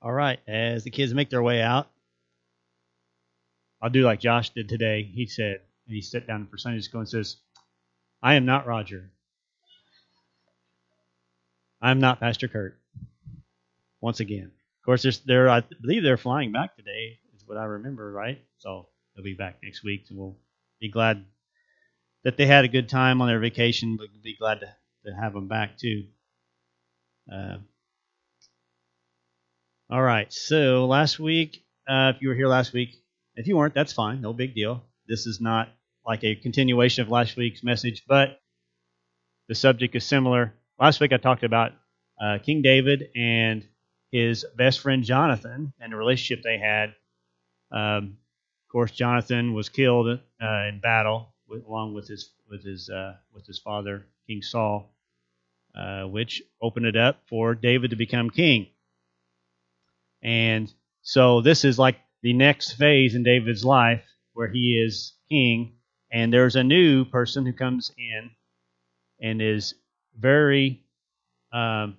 All right, as the kids make their way out, I'll do like Josh did today. He said, and he sat down for Sunday school and says, I am not Roger. I'm not Pastor Kurt. Once again. Of course, they're, I believe they're flying back today, is what I remember, right? So they'll be back next week, and we'll be glad that they had a good time on their vacation, but be glad to, to have them back too. Uh, all right, so last week, uh, if you were here last week, if you weren't, that's fine, no big deal. This is not like a continuation of last week's message, but the subject is similar. Last week I talked about uh, King David and his best friend Jonathan and the relationship they had. Um, of course, Jonathan was killed uh, in battle with, along with his with his uh, with his father King Saul, uh, which opened it up for David to become king. And so this is like the next phase in David's life where he is king, and there's a new person who comes in and is very um,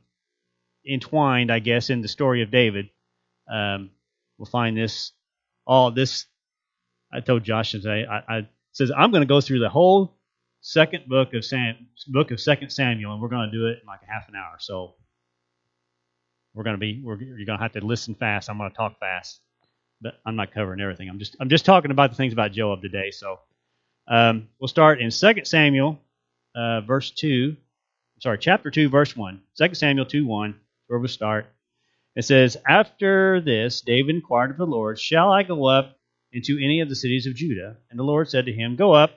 entwined, I guess, in the story of David. Um, we'll find this all this. I told Josh today. I, I says I'm going to go through the whole second book of Sam, book of Second Samuel, and we're going to do it in like a half an hour. So we're going to be we're, you're going to have to listen fast. I'm going to talk fast, but I'm not covering everything. I'm just I'm just talking about the things about Joab today. So um, we'll start in Second Samuel, uh, verse two. Sorry, chapter two, verse one. Second Samuel two one. Where we start. It says, After this, David inquired of the Lord, Shall I go up into any of the cities of Judah? And the Lord said to him, Go up.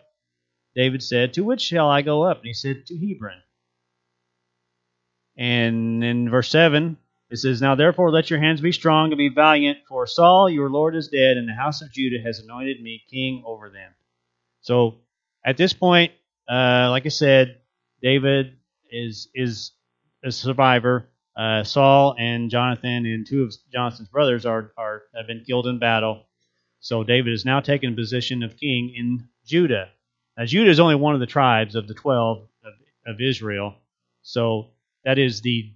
David said, To which shall I go up? And he said, To Hebron. And in verse 7, it says, Now therefore let your hands be strong and be valiant, for Saul your Lord is dead, and the house of Judah has anointed me king over them. So at this point, uh, like I said, David is is a survivor. Uh, Saul and Jonathan and two of Jonathan's brothers are, are have been killed in battle. So David is now taking position of king in Judah. Now Judah is only one of the tribes of the twelve of, of Israel. So that is the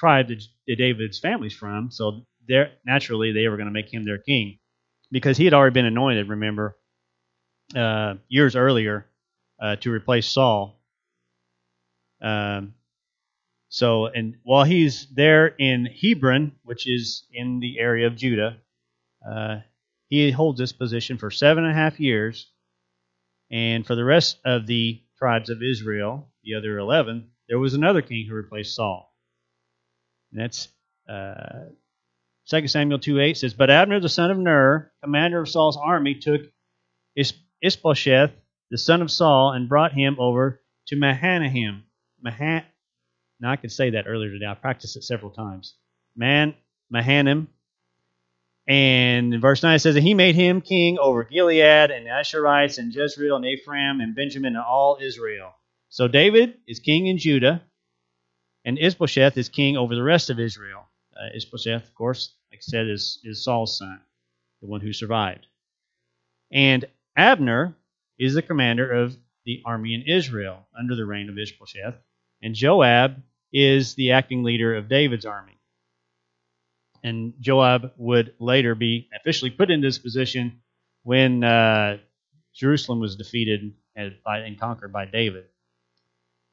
tribe that, that David's family's from. So naturally they were going to make him their king because he had already been anointed. Remember, uh, years earlier uh, to replace Saul. Um, so, and while he's there in Hebron, which is in the area of Judah, uh, he holds this position for seven and a half years. And for the rest of the tribes of Israel, the other 11, there was another king who replaced Saul. And that's uh, 2 Samuel 2 8 says, But Abner the son of Ner, commander of Saul's army, took Ishbosheth, the son of Saul, and brought him over to Mahanaim. Mahan- now I could say that earlier today. I practiced it several times. Man, Mahanaim. And verse 9 it says that he made him king over Gilead and Ashurites and Jezreel and Ephraim and Benjamin and all Israel. So David is king in Judah, and Ishbosheth is king over the rest of Israel. Uh, Ishbosheth, of course, like I said, is, is Saul's son, the one who survived. And Abner is the commander of the army in Israel under the reign of Ishbosheth. And Joab is the acting leader of David's army. And Joab would later be officially put in this position when uh, Jerusalem was defeated and, and conquered by David.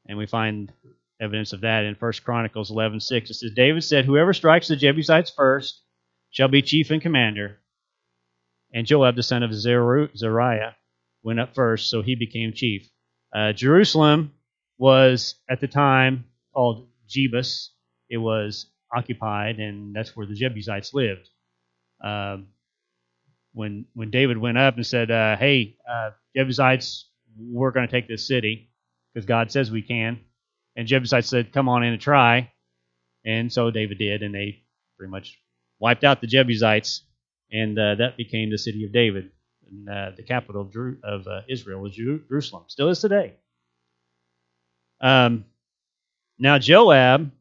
And we find evidence of that in 1 Chronicles 11:6. It says, David said, Whoever strikes the Jebusites first shall be chief and commander. And Joab, the son of Zeruiah, went up first, so he became chief. Uh, Jerusalem was, at the time, called Jebus. It was occupied, and that's where the Jebusites lived. Um, when when David went up and said, uh, "Hey, uh, Jebusites, we're going to take this city because God says we can," and Jebusites said, "Come on in and try," and so David did, and they pretty much wiped out the Jebusites, and uh, that became the city of David, and uh, the capital of, of uh, Israel was Jerusalem. Still is today. Um, now Joab,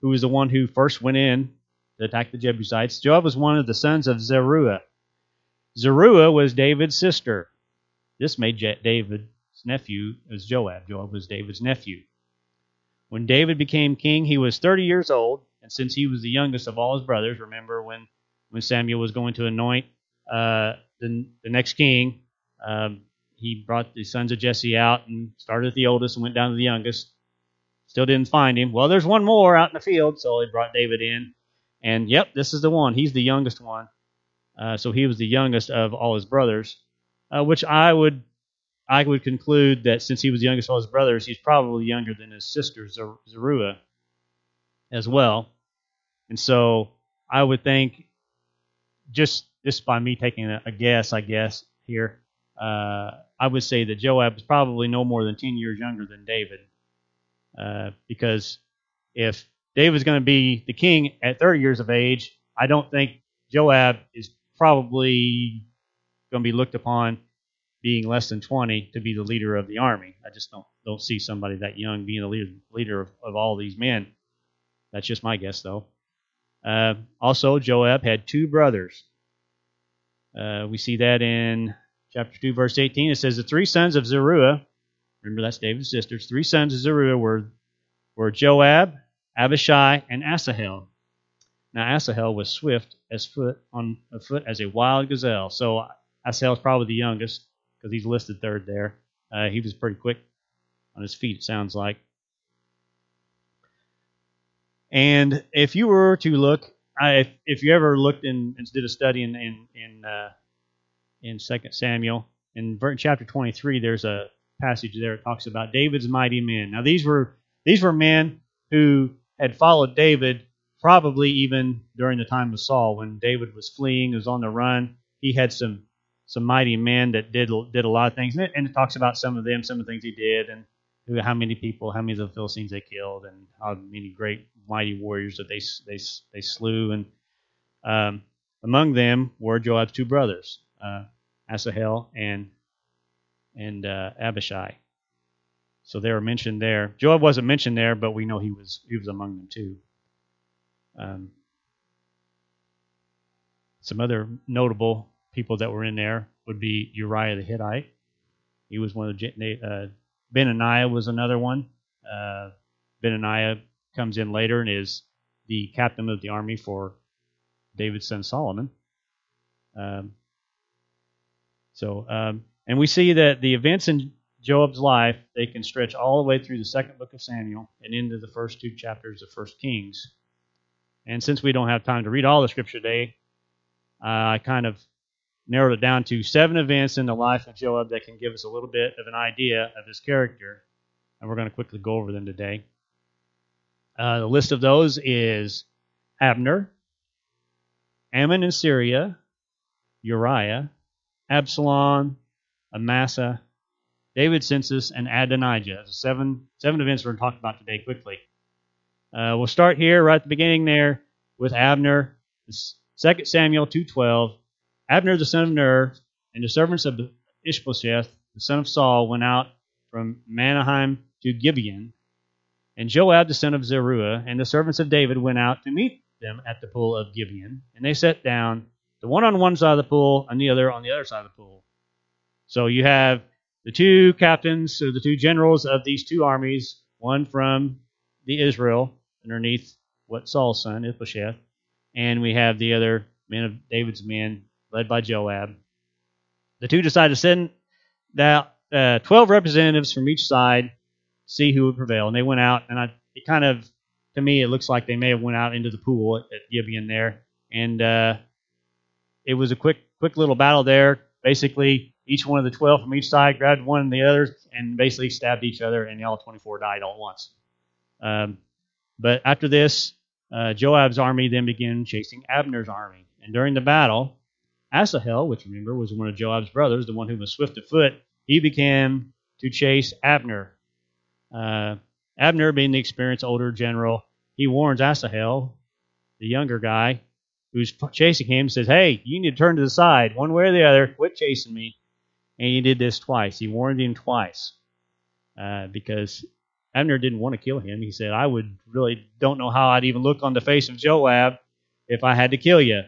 who was the one who first went in to attack the Jebusites, Joab was one of the sons of Zeruiah. Zeruiah was David's sister. This made David's nephew as Joab. Joab was David's nephew. When David became king, he was 30 years old, And since he was the youngest of all his brothers, remember when, when Samuel was going to anoint uh, the, the next king, um, he brought the sons of Jesse out and started at the oldest and went down to the youngest. Still didn't find him. Well, there's one more out in the field, so he brought David in. And yep, this is the one. He's the youngest one. Uh, so he was the youngest of all his brothers, uh, which I would I would conclude that since he was the youngest of all his brothers, he's probably younger than his sister Zeruiah as well. And so I would think, just just by me taking a, a guess, I guess here, uh, I would say that Joab is probably no more than ten years younger than David, uh, because if David's going to be the king at 30 years of age, I don't think Joab is probably going to be looked upon being less than 20 to be the leader of the army. I just don't don't see somebody that young being the leader, leader of, of all these men. That's just my guess, though. Uh, also, Joab had two brothers. Uh, we see that in chapter 2, verse 18. It says, The three sons of Zeruiah, remember that's David's sisters, three sons of Zeruiah were, were Joab, Abishai, and Asahel. Now, Asahel was swift as foot on a foot as a wild gazelle. So Asahel is probably the youngest because he's listed third there. Uh, he was pretty quick on his feet, it sounds like. And if you were to look, I, if, if you ever looked and did a study in in in, uh, in Second Samuel in chapter 23, there's a passage there that talks about David's mighty men. Now these were these were men who had followed David probably even during the time of Saul when David was fleeing, was on the run. He had some some mighty men that did did a lot of things, and it, and it talks about some of them, some of the things he did, and who, how many people, how many of the Philistines they killed, and how many great mighty warriors that they they they slew, and um, among them were Joab's two brothers, uh, Asahel and and uh, Abishai. So they were mentioned there. Joab wasn't mentioned there, but we know he was he was among them too. Um, some other notable people that were in there would be Uriah the Hittite. He was one of the. Uh, Benaniah was another one. Uh, Benaniah comes in later and is the captain of the army for David's son Solomon. Um, so, um, and we see that the events in Joab's life they can stretch all the way through the second book of Samuel and into the first two chapters of First Kings. And since we don't have time to read all the scripture today, uh, I kind of narrowed it down to seven events in the life of Joab that can give us a little bit of an idea of his character. And we're going to quickly go over them today. Uh, the list of those is Abner, Ammon in Syria, Uriah, Absalom, Amasa, David census, and Adonijah. So seven seven events we're going to talk about today quickly. Uh, we'll start here right at the beginning there with Abner. 2 Samuel 2.12. Abner the son of Ner and the servants of Ishbosheth, the son of Saul, went out from Mahanaim to Gibeon. And Joab the son of Zeruiah and the servants of David went out to meet them at the pool of Gibeon. And they sat down, the one on one side of the pool and the other on the other side of the pool. So you have the two captains, so the two generals of these two armies, one from the Israel underneath what Saul's son, Ishbosheth, and we have the other men of David's men, led by Joab. The two decided to send that uh, 12 representatives from each side, see who would prevail. And they went out, and I, it kind of, to me, it looks like they may have went out into the pool at, at Gibeon there, and uh, it was a quick, quick little battle there. Basically, each one of the 12 from each side grabbed one and the other and basically stabbed each other, and all 24 died all at once. Um, but after this, uh, Joab's army then began chasing Abner's army. And during the battle, Asahel, which remember was one of Joab's brothers, the one who was swift of foot, he began to chase Abner. Uh, Abner, being the experienced older general, he warns Asahel, the younger guy, who's chasing him, says, Hey, you need to turn to the side, one way or the other, quit chasing me. And he did this twice. He warned him twice uh, because Abner didn't want to kill him. He said, I would really don't know how I'd even look on the face of Joab if I had to kill you.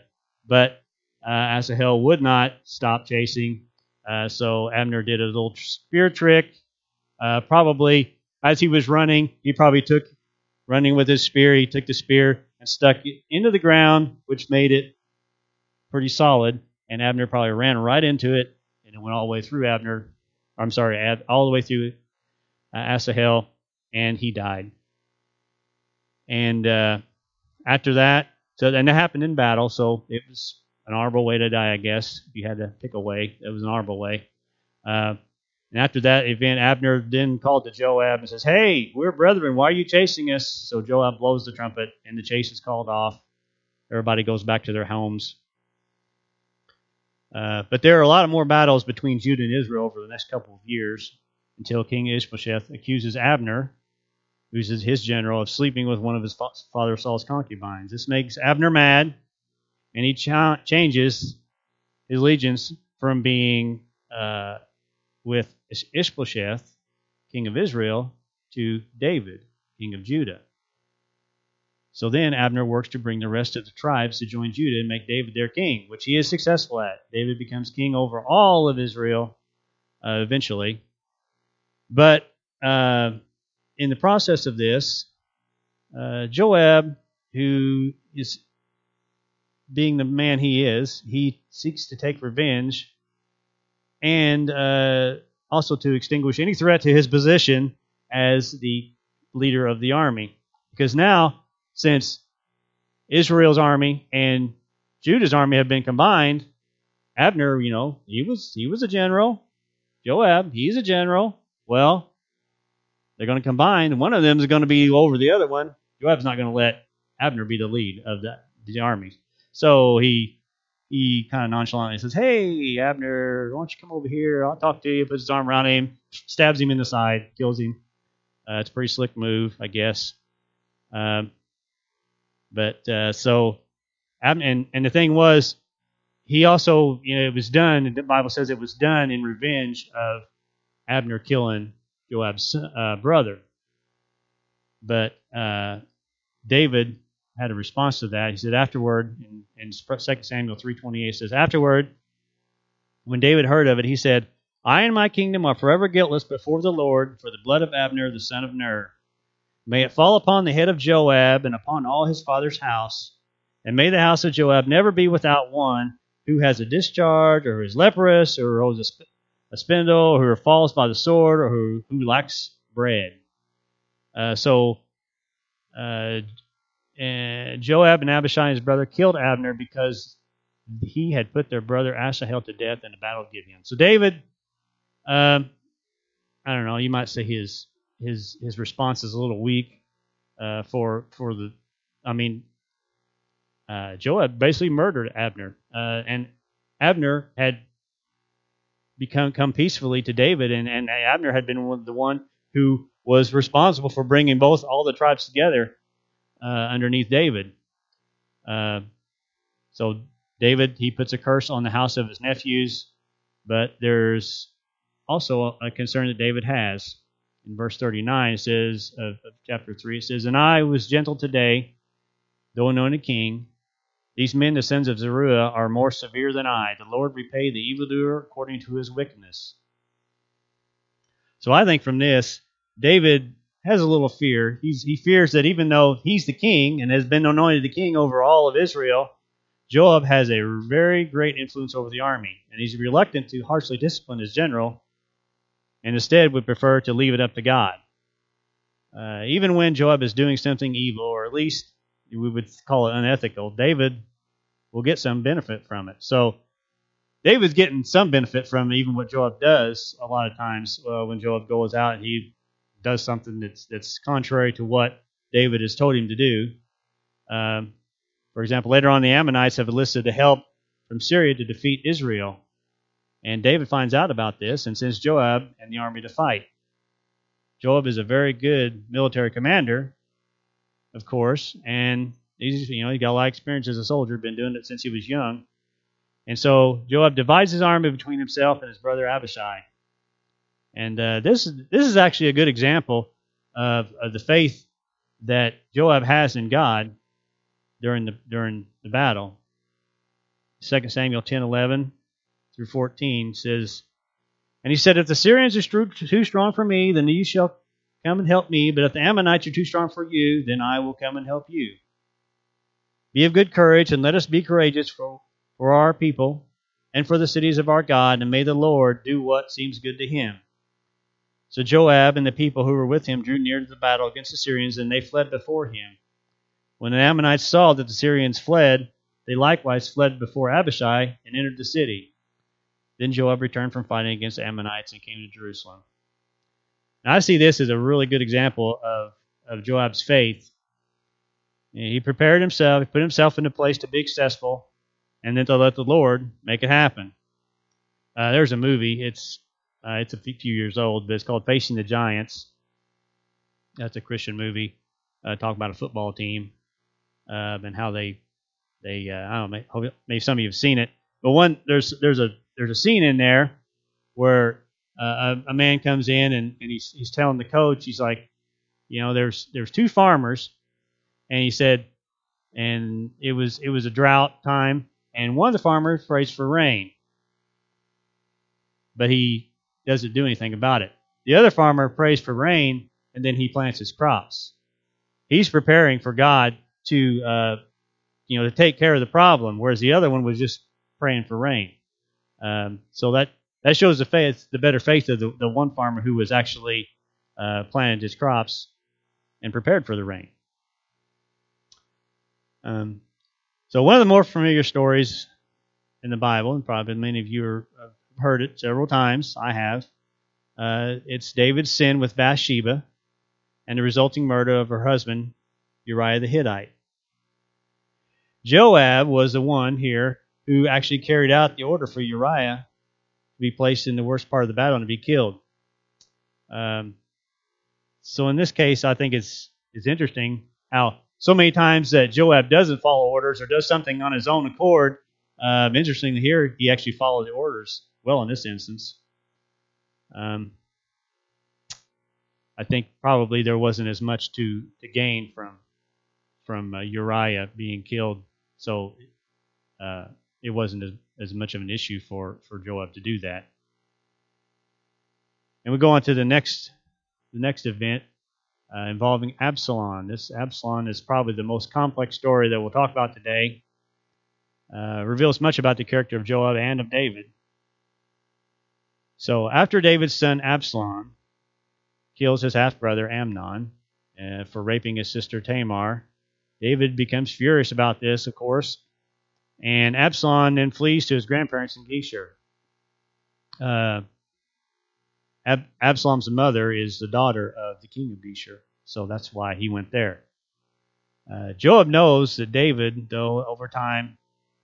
But uh, Asahel would not stop chasing. Uh, so Abner did a little spear trick. Uh, probably as he was running, he probably took running with his spear. He took the spear and stuck it into the ground, which made it pretty solid. And Abner probably ran right into it, and it went all the way through Abner. I'm sorry, all the way through uh, Asahel, and he died. And uh, after that, so and it happened in battle, so it was an honorable way to die, I guess. If you had to pick a way, it was an honorable way. Uh, and after that event, Abner then called to Joab and says, Hey, we're brethren. Why are you chasing us? So Joab blows the trumpet, and the chase is called off. Everybody goes back to their homes. Uh, but there are a lot of more battles between Judah and Israel over the next couple of years until King Ishbosheth accuses Abner, who's his general, of sleeping with one of his father Saul's concubines. This makes Abner mad, and he ch- changes his allegiance from being uh, with Ishbosheth, king of Israel, to David, king of Judah. So then Abner works to bring the rest of the tribes to join Judah and make David their king, which he is successful at. David becomes king over all of Israel uh, eventually. But uh, in the process of this, uh, Joab, who is being the man he is, he seeks to take revenge and uh, also to extinguish any threat to his position as the leader of the army. Because now, since Israel's army and Judah's army have been combined, Abner, you know, he was he was a general. Joab, he's a general. Well, they're going to combine. One of them is going to be over the other one. Joab's not going to let Abner be the lead of the, the army. So he he kind of nonchalantly says, Hey, Abner, why don't you come over here? I'll talk to you. Puts his arm around him, stabs him in the side, kills him. Uh, it's a pretty slick move, I guess. Um, but uh, so, and, and the thing was, he also, you know, it was done, the Bible says it was done in revenge of Abner killing Joab's uh, brother. But uh, David had a response to that. He said afterward, in, in 2 Samuel 3.28, says, Afterward, when David heard of it, he said, I and my kingdom are forever guiltless before the Lord for the blood of Abner, the son of Ner. May it fall upon the head of Joab and upon all his father's house, and may the house of Joab never be without one who has a discharge, or is leprous, or a, a spindle, or who falls by the sword, or who, who lacks bread. Uh, so uh, and Joab and Abishai, his brother, killed Abner because he had put their brother Asahel to death in the battle of Gibeon. So David, um, I don't know, you might say his his his response is a little weak uh, for for the. I mean, uh, Joab basically murdered Abner, uh, and Abner had become come peacefully to David, and, and Abner had been the one who was responsible for bringing both all the tribes together uh, underneath David. Uh, so David he puts a curse on the house of his nephews, but there's also a concern that David has. In verse 39, it says of, of chapter 3, it says, And I was gentle today, though anointed king. These men, the sons of Zeruiah, are more severe than I. The Lord repay the evildoer according to his wickedness. So I think from this, David has a little fear. He's, he fears that even though he's the king and has been anointed the king over all of Israel, Joab has a very great influence over the army, and he's reluctant to harshly discipline his general, and instead would prefer to leave it up to God. Uh, even when Joab is doing something evil, or at least we would call it unethical, David will get some benefit from it. So David's getting some benefit from even what Joab does a lot of times uh, when Joab goes out and he does something that's that's contrary to what David has told him to do. Um, for example, later on, the Ammonites have enlisted the help from Syria to defeat Israel. And David finds out about this and sends Joab and the army to fight. Joab is a very good military commander, of course, and he's you know he got a lot of experience as a soldier, been doing it since he was young. And so Joab divides his army between himself and his brother Abishai. And uh, this this is actually a good example of, of the faith that Joab has in God during the during the battle. 2 Samuel 10:11 through 14 says, And he said, If the Syrians are too strong for me, then you shall come and help me. But if the Ammonites are too strong for you, then I will come and help you. Be of good courage, and let us be courageous for, for our people and for the cities of our God, and may the Lord do what seems good to him. So Joab and the people who were with him drew near to the battle against the Syrians, and they fled before him. When the Ammonites saw that the Syrians fled, they likewise fled before Abishai and entered the city. Then Joab returned from fighting against the Ammonites and came to Jerusalem. Now I see this as a really good example of, of Joab's faith. He prepared himself, he put himself in a place to be successful, and then to let the Lord make it happen. Uh, there's a movie. It's uh, it's a few years old, but it's called Facing the Giants. That's a Christian movie. Uh, talk about a football team um, and how they they uh, I don't know maybe some of you have seen it. But one there's there's a there's a scene in there where uh, a, a man comes in and, and he's he's telling the coach he's like, you know, there's there's two farmers, and he said, and it was it was a drought time, and one of the farmers prays for rain, but he doesn't do anything about it. The other farmer prays for rain, and then he plants his crops. He's preparing for God to, uh, you know, to take care of the problem, whereas the other one was just praying for rain. Um, so that that shows the faith, the better faith of the, the one farmer who was actually uh, planted his crops and prepared for the rain. Um, so one of the more familiar stories in the Bible, and probably many of you are, have heard it several times. I have. Uh, it's David's sin with Bathsheba and the resulting murder of her husband, Uriah the Hittite. Joab was the one here who actually carried out the order for Uriah to be placed in the worst part of the battle and to be killed. Um, so in this case, I think it's it's interesting how so many times that Joab doesn't follow orders or does something on his own accord. Um, interesting to hear he actually followed the orders well in this instance. Um, I think probably there wasn't as much to, to gain from from uh, Uriah being killed, so uh, it wasn't as, as much of an issue for, for Joab to do that. And we go on to the next the next event uh, involving Absalom. This Absalom is probably the most complex story that we'll talk about today. Uh, reveals much about the character of Joab and of David. So after David's son Absalom kills his half brother Amnon uh, for raping his sister Tamar, David becomes furious about this, of course, and Absalom then flees to his grandparents in Geshur. Uh, Ab- Absalom's mother is the daughter of the king of Geshur, so that's why he went there. Uh, Joab knows that David, though over time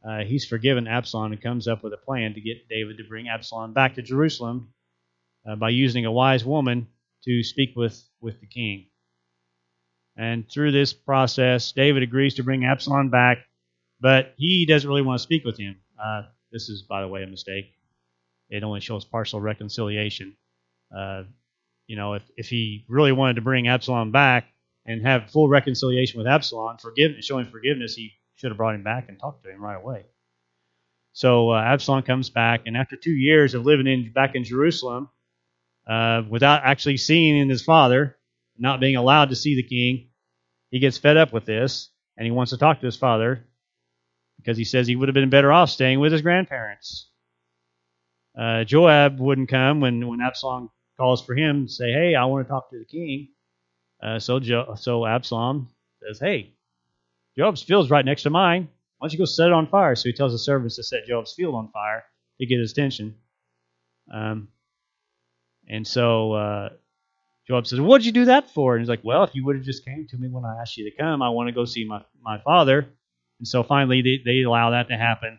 uh, he's forgiven Absalom and comes up with a plan to get David to bring Absalom back to Jerusalem uh, by using a wise woman to speak with, with the king. And through this process, David agrees to bring Absalom back, but he doesn't really want to speak with him. Uh, this is, by the way, a mistake. It only shows partial reconciliation. Uh, you know, if, if he really wanted to bring Absalom back and have full reconciliation with Absalom, forgive, showing forgiveness, he should have brought him back and talked to him right away. So uh, Absalom comes back, and after two years of living in back in Jerusalem, uh, without actually seeing his father, not being allowed to see the king, he gets fed up with this, and he wants to talk to his father because he says he would have been better off staying with his grandparents. Uh, Joab wouldn't come when, when Absalom calls for him to say, "Hey, I want to talk to the king." Uh, so jo- so Absalom says, "Hey, Joab's field's right next to mine. Why don't you go set it on fire? So he tells the servants to set Joab's field on fire to get his attention. Um, and so uh, Joab says, What'd you do that for? And he's like, Well, if you would have just came to me when I asked you to come, I want to go see my, my father. And so finally, they, they allow that to happen.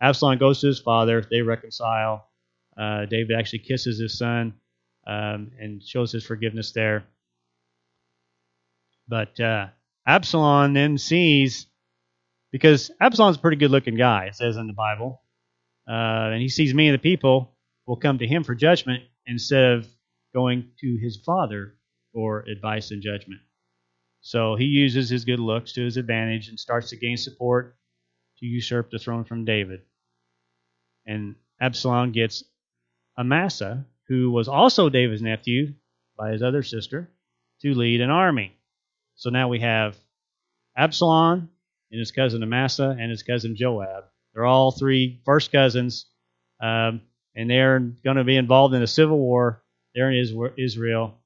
Absalom goes to his father. They reconcile. Uh, David actually kisses his son um, and shows his forgiveness there. But uh, Absalom then sees, because Absalom's a pretty good looking guy, it says in the Bible, uh, and he sees many of the people will come to him for judgment instead of going to his father for advice and judgment. So he uses his good looks to his advantage and starts to gain support to usurp the throne from David. And Absalom gets Amasa, who was also David's nephew by his other sister, to lead an army. So now we have Absalom and his cousin Amasa and his cousin Joab. They're all three first cousins, um, and they're going to be involved in a civil war there in Israel.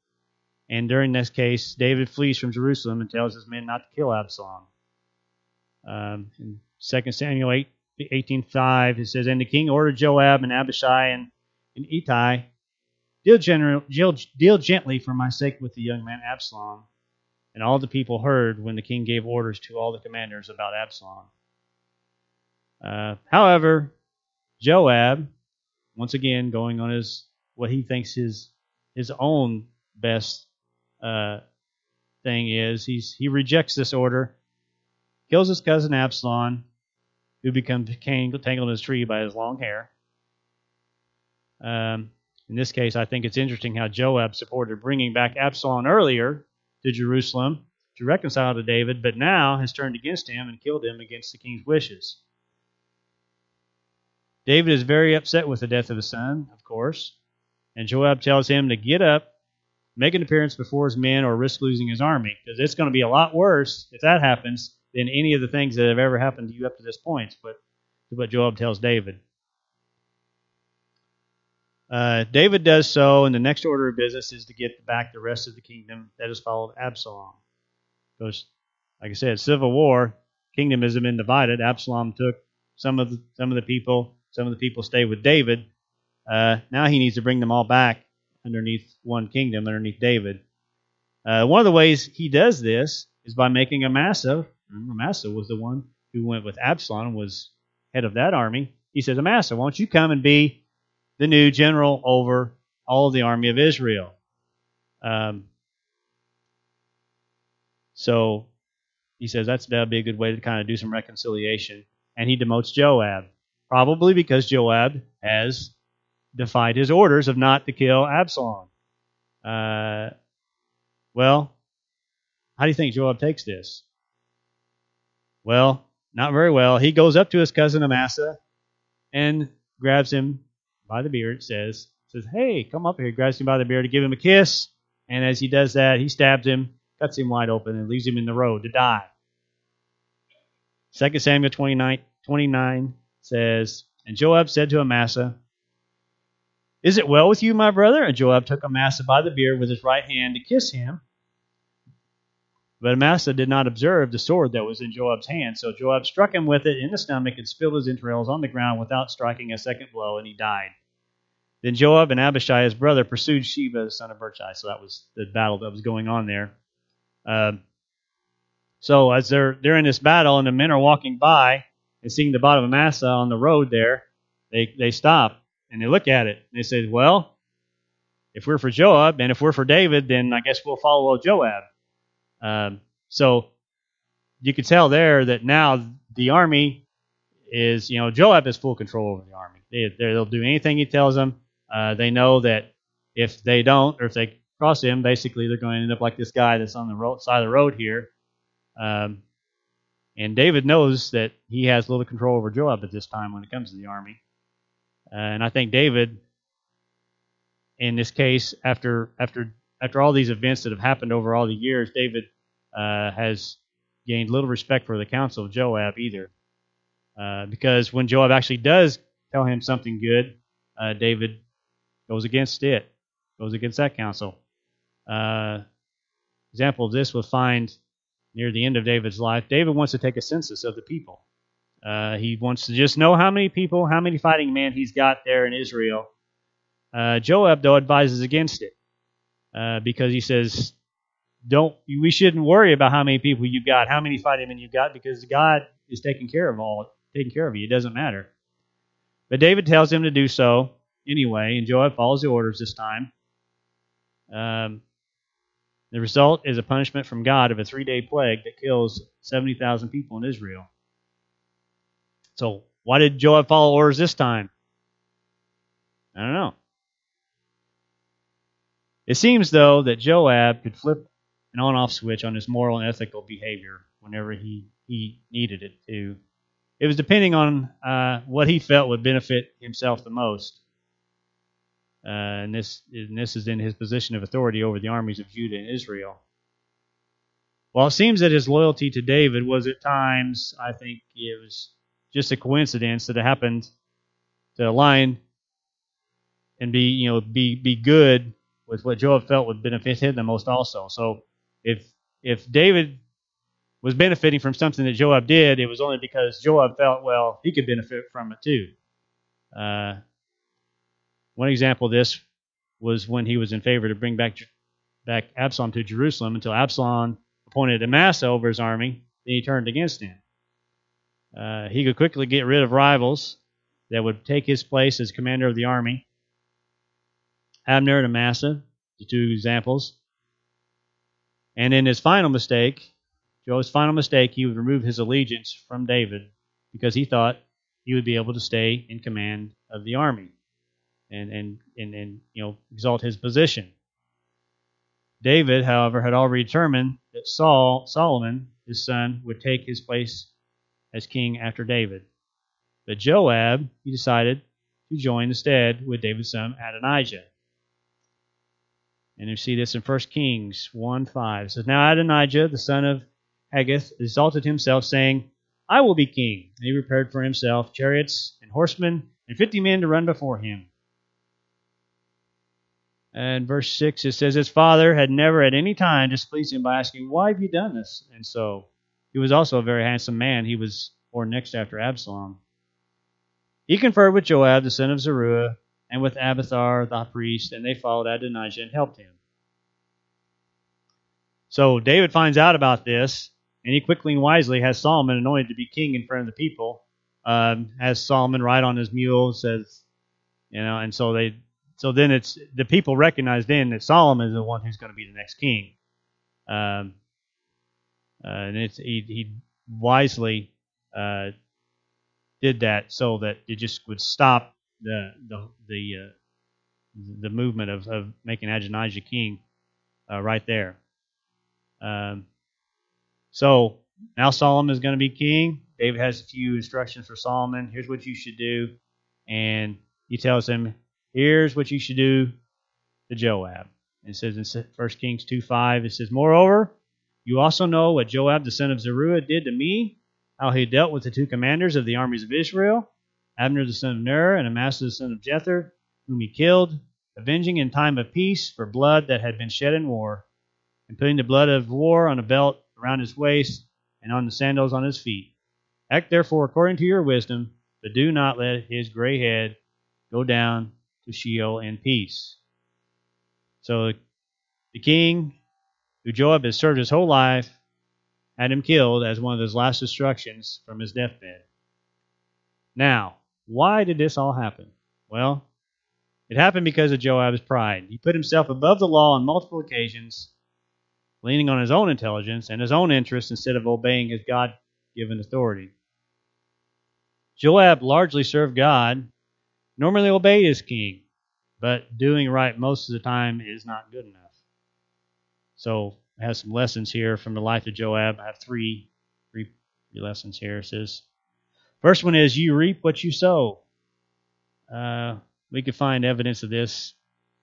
And during this case, David flees from Jerusalem and tells his men not to kill Absalom. Um, in 2 Samuel 8, 18.5, it says, And the king ordered Joab and Abishai and, and Ittai, deal, general, deal, deal gently for my sake with the young man Absalom. And all the people heard when the king gave orders to all the commanders about Absalom. Uh, however, Joab, once again, going on his what he thinks his his own best uh, thing is, he's he rejects this order, kills his cousin Absalom, who becomes tangled in his tree by his long hair. Um, in this case, I think it's interesting how Joab supported bringing back Absalom earlier to Jerusalem to reconcile to David, but now has turned against him and killed him against the king's wishes. David is very upset with the death of his son, of course, and Joab tells him to get up, make an appearance before his men, or risk losing his army, because it's going to be a lot worse if that happens than any of the things that have ever happened to you up to this point. But what Joab tells David. Uh, David does so, and the next order of business is to get back the rest of the kingdom that has followed Absalom. Because, like I said, civil war, kingdom has been divided. Absalom took some of the, some of the people, some of the people stayed with David. Uh, now he needs to bring them all back underneath one kingdom, underneath David. Uh, one of the ways he does this is by making Amasa. Remember, Amasa was the one who went with Absalom, was head of that army. He says, Amasa, why don't you come and be the new general over all the army of Israel. Um, so he says that's that'd be a good way to kind of do some reconciliation. And he demotes Joab, probably because Joab has defied his orders of not to kill Absalom. Uh, well, how do you think Joab takes this? Well, not very well. He goes up to his cousin Amasa and grabs him by the beard, says, says, Hey, come up here. Grabs him by the beard to give him a kiss. And as he does that, he stabs him, cuts him wide open, and leaves him in the road to die. 2 Samuel 29, 29 says, And Joab said to Amasa, Is it well with you, my brother? And Joab took Amasa by the beard with his right hand to kiss him. But Amasa did not observe the sword that was in Joab's hand, so Joab struck him with it in the stomach and spilled his entrails on the ground without striking a second blow, and he died. Then Joab and Abishai, his brother, pursued Sheba, the son of Bichri. So that was the battle that was going on there. Uh, so as they're they're in this battle, and the men are walking by and seeing the body of Amasa on the road there, they they stop and they look at it. And they say, "Well, if we're for Joab and if we're for David, then I guess we'll follow Joab." Um, so you could tell there that now the army is, you know, Joab has full control over the army. They, they'll do anything he tells them. Uh, they know that if they don't, or if they cross him, basically they're going to end up like this guy that's on the road, side of the road here. Um, and David knows that he has little control over Joab at this time when it comes to the army. Uh, and I think David, in this case, after after after all these events that have happened over all the years, David uh, has gained little respect for the counsel of Joab either. Uh, because when Joab actually does tell him something good, uh, David goes against it, goes against that counsel. Uh, example of this we'll find near the end of David's life. David wants to take a census of the people. Uh, he wants to just know how many people, how many fighting men he's got there in Israel. Uh, Joab, though, advises against it uh, because he says, "Don't we shouldn't worry about how many people you've got, how many fighting men you've got, because God is taking care of all, taking care of you. It doesn't matter." But David tells him to do so anyway, and Joab follows the orders this time. Um, the result is a punishment from God of a three-day plague that kills 70,000 people in Israel. So, why did Joab follow orders this time? I don't know. It seems, though, that Joab could flip an on off switch on his moral and ethical behavior whenever he, he needed it to. It was depending on uh, what he felt would benefit himself the most. Uh, and, this, and this is in his position of authority over the armies of Judah and Israel. While it seems that his loyalty to David was at times, I think it was just a coincidence that it happened to align and be, you know, be be good with what Joab felt would benefit him the most also. So if if David was benefiting from something that Joab did, it was only because Joab felt, well, he could benefit from it too. Uh, one example of this was when he was in favor to bring back back Absalom to Jerusalem until Absalom appointed Amasa over his army. Then he turned against him. Uh, he could quickly get rid of rivals that would take his place as commander of the army. Abner and Amasa, the two examples. And in his final mistake, Joab's final mistake, he would remove his allegiance from David because he thought he would be able to stay in command of the army and, and, and, and you know exalt his position. David, however, had already determined that Saul, Solomon, his son, would take his place as king after David. But Joab, he decided to join instead with David's son Adonijah. And you see this in 1 Kings 1 5. It says, Now Adonijah, the son of Haggith, exalted himself, saying, I will be king. And he prepared for himself chariots and horsemen and fifty men to run before him. And verse 6, it says, His father had never at any time displeased him by asking, Why have you done this? And so he was also a very handsome man. He was born next after Absalom. He conferred with Joab, the son of Zeruiah, and with Abiathar the priest, and they followed Adonijah and helped him. So David finds out about this, and he quickly and wisely has Solomon anointed to be king in front of the people. Um, has Solomon ride on his mule, says, you know, and so they, so then it's the people recognize then that Solomon is the one who's going to be the next king. Um, uh, and it's he, he wisely uh, did that so that it just would stop the the the uh, the movement of, of making Adonijah king uh, right there. Um, so now Solomon is going to be king. David has a few instructions for Solomon. Here's what you should do, and he tells him, "Here's what you should do to Joab." It says in 1 Kings 2 5, it says, Moreover, you also know what Joab the son of Zeruiah did to me, how he dealt with the two commanders of the armies of Israel, Abner the son of Ner, and Amasa the son of Jether, whom he killed, avenging in time of peace for blood that had been shed in war, and putting the blood of war on a belt around his waist and on the sandals on his feet. Act therefore according to your wisdom, but do not let his gray head go down to Sheol in peace. So the king, who Joab has served his whole life, had him killed as one of his last instructions from his deathbed. Now, why did this all happen? Well, it happened because of Joab's pride. He put himself above the law on multiple occasions, leaning on his own intelligence and his own interests instead of obeying his God given authority. Joab largely served God, normally obeyed his king, but doing right most of the time is not good enough. So I have some lessons here from the life of Joab. I have three, three, three lessons here. It says, First one is you reap what you sow. Uh, we can find evidence of this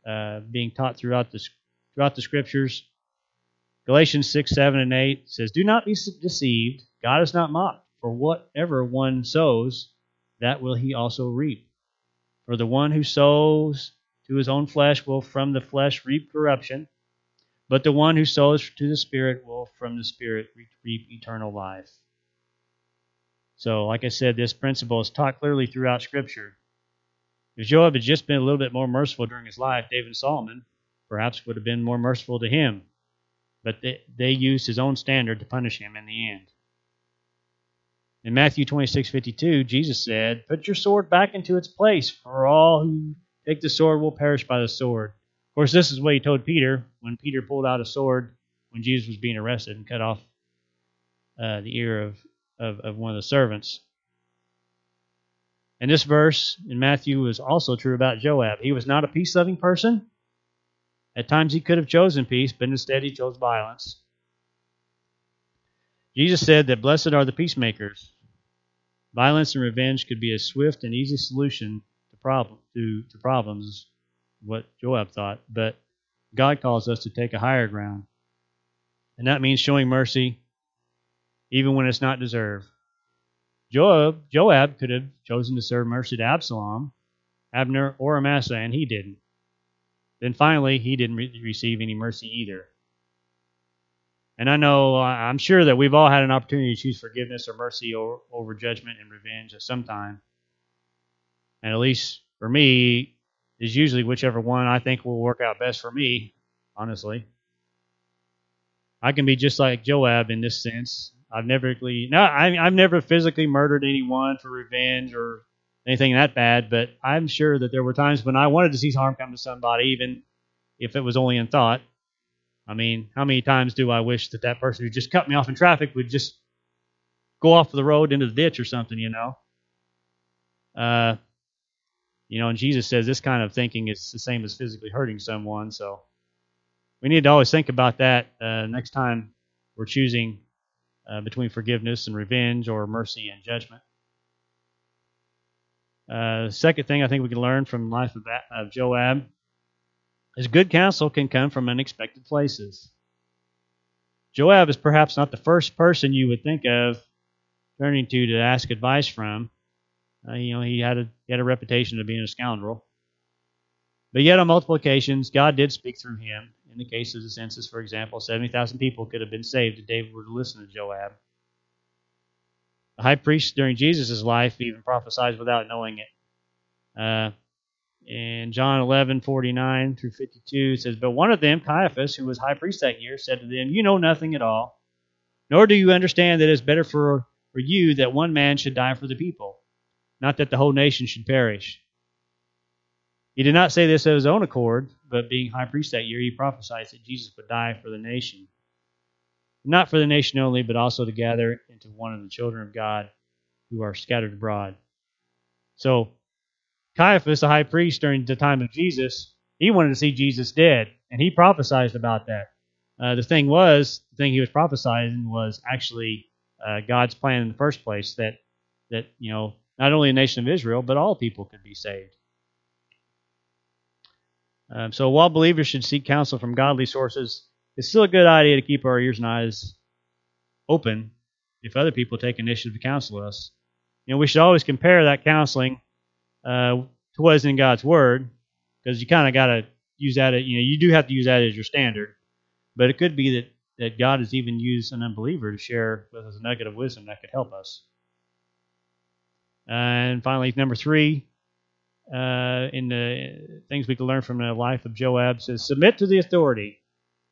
uh, being taught throughout the throughout the scriptures. Galatians six, seven, and eight says, "Do not be deceived. God is not mocked. For whatever one sows, that will he also reap. For the one who sows to his own flesh will from the flesh reap corruption, but the one who sows to the Spirit will from the Spirit reap eternal life." So, like I said, this principle is taught clearly throughout Scripture. If Joab had just been a little bit more merciful during his life, David and Solomon perhaps would have been more merciful to him. But they, they used his own standard to punish him in the end. In Matthew 26:52, Jesus said, "Put your sword back into its place, for all who take the sword will perish by the sword." Of course, this is what he told Peter when Peter pulled out a sword when Jesus was being arrested and cut off uh, the ear of of, of one of the servants. And this verse in Matthew was also true about Joab. He was not a peace loving person. At times he could have chosen peace, but instead he chose violence. Jesus said that blessed are the peacemakers. Violence and revenge could be a swift and easy solution to problem to, to problems, what Joab thought, but God calls us to take a higher ground. And that means showing mercy even when it's not deserved. Joab, Joab could have chosen to serve mercy to Absalom, Abner, or Amasa, and he didn't. Then finally, he didn't re- receive any mercy either. And I know, uh, I'm sure that we've all had an opportunity to choose forgiveness or mercy over, over judgment and revenge at some time. And at least for me, is usually whichever one I think will work out best for me, honestly. I can be just like Joab in this sense. I've never really, no, I've never physically murdered anyone for revenge or anything that bad, but I'm sure that there were times when I wanted to see harm come to somebody, even if it was only in thought. I mean, how many times do I wish that that person who just cut me off in traffic would just go off the road into the ditch or something, you know? Uh, you know, and Jesus says this kind of thinking is the same as physically hurting someone. So we need to always think about that uh, next time we're choosing uh, between forgiveness and revenge or mercy and judgment. Uh, second thing I think we can learn from life of, of Joab is good counsel can come from unexpected places. Joab is perhaps not the first person you would think of turning to to ask advice from. Uh, you know, he had a he had a reputation of being a scoundrel. But yet, on multiple occasions, God did speak through him. In the case of the census, for example, 70,000 people could have been saved if David were to listen to Joab. The high priest during Jesus' life even prophesied without knowing it. Uh, in John 11, 49 through 52, says, But one of them, Caiaphas, who was high priest that year, said to them, You know nothing at all, nor do you understand that it is better for, for you that one man should die for the people, not that the whole nation should perish. He did not say this of his own accord, but being high priest that year, he prophesied that Jesus would die for the nation. Not for the nation only, but also to gather into one of the children of God who are scattered abroad. So, Caiaphas, the high priest during the time of Jesus, he wanted to see Jesus dead, and he prophesied about that. Uh, the thing was, the thing he was prophesying was actually uh, God's plan in the first place that that you know not only the nation of Israel but all people could be saved. Um, so while believers should seek counsel from godly sources, it's still a good idea to keep our ears and eyes open if other people take initiative to counsel us. You know, we should always compare that counseling uh, to what is in God's Word, because you kind of got to use that. You know, you do have to use that as your standard, but it could be that that God has even used an unbeliever to share with us a nugget of wisdom that could help us. And finally, number three, uh, in the things we can learn from the life of Joab says, submit to the authority,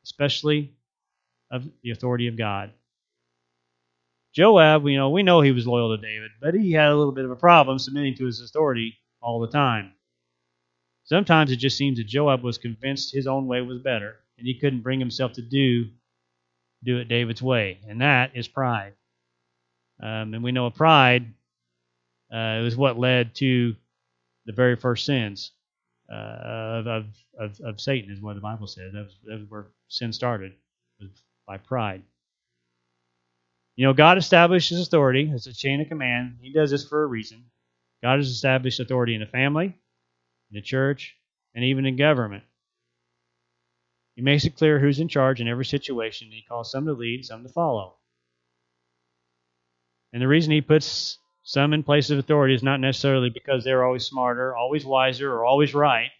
especially of the authority of God. Joab, you know, we know he was loyal to David, but he had a little bit of a problem submitting to his authority all the time. Sometimes it just seems that Joab was convinced his own way was better, and he couldn't bring himself to do do it David's way, and that is pride. Um, and we know of pride uh, was what led to the very first sins uh, of, of, of Satan, is what the Bible says. That was, that was where sin started, was by pride. You know, God established His authority. It's a chain of command. He does this for a reason. God has established authority in the family, in the church, and even in government. He makes it clear who's in charge in every situation. He calls some to lead, some to follow. And the reason he puts some in place of authority is not necessarily because they're always smarter, always wiser, or always right.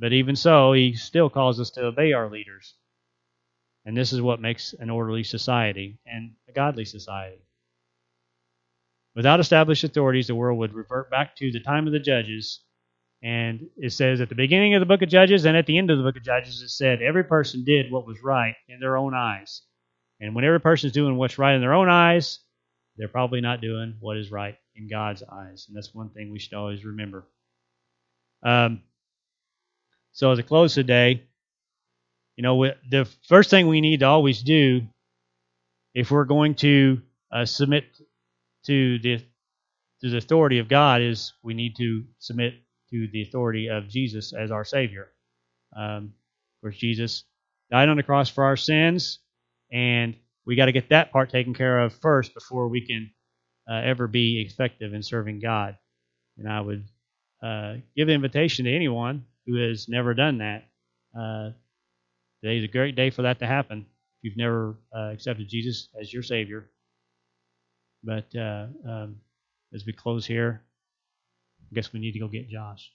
But even so, he still calls us to obey our leaders. And this is what makes an orderly society and a godly society. Without established authorities, the world would revert back to the time of the judges. And it says at the beginning of the book of Judges and at the end of the book of Judges, it said every person did what was right in their own eyes. And when every person is doing what's right in their own eyes, they're probably not doing what is right in God's eyes. And that's one thing we should always remember. Um, so, as a close today, you know, the first thing we need to always do if we're going to uh, submit to the to the authority of God is we need to submit to the authority of Jesus as our Savior. Um, of course, Jesus died on the cross for our sins, and we got to get that part taken care of first before we can uh, ever be effective in serving God. And I would uh, give the invitation to anyone who has never done that. Uh, today's a great day for that to happen. if you've never uh, accepted Jesus as your Savior. But uh, um, as we close here, I guess we need to go get Josh.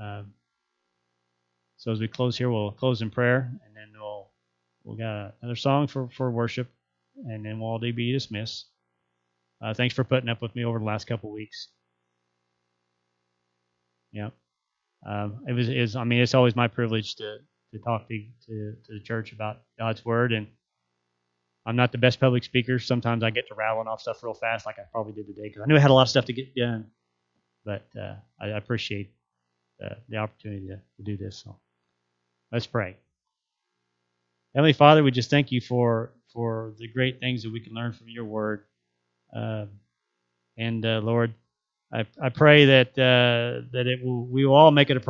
Um, so as we close here, we'll close in prayer, and then we'll we'll got another song for for worship, and then we'll all be dismissed. Uh, thanks for putting up with me over the last couple weeks. Yeah, um, it was is I mean it's always my privilege to to talk to, to to the church about God's word, and I'm not the best public speaker. Sometimes I get to rattling off stuff real fast, like I probably did today, because I knew I had a lot of stuff to get done. But uh, I, appreciate uh, the opportunity to, to do this. So let's pray. Heavenly Father, we just thank you for for the great things that we can learn from your word. Uh, and uh, Lord, I, I pray that uh, that it will we will all make it a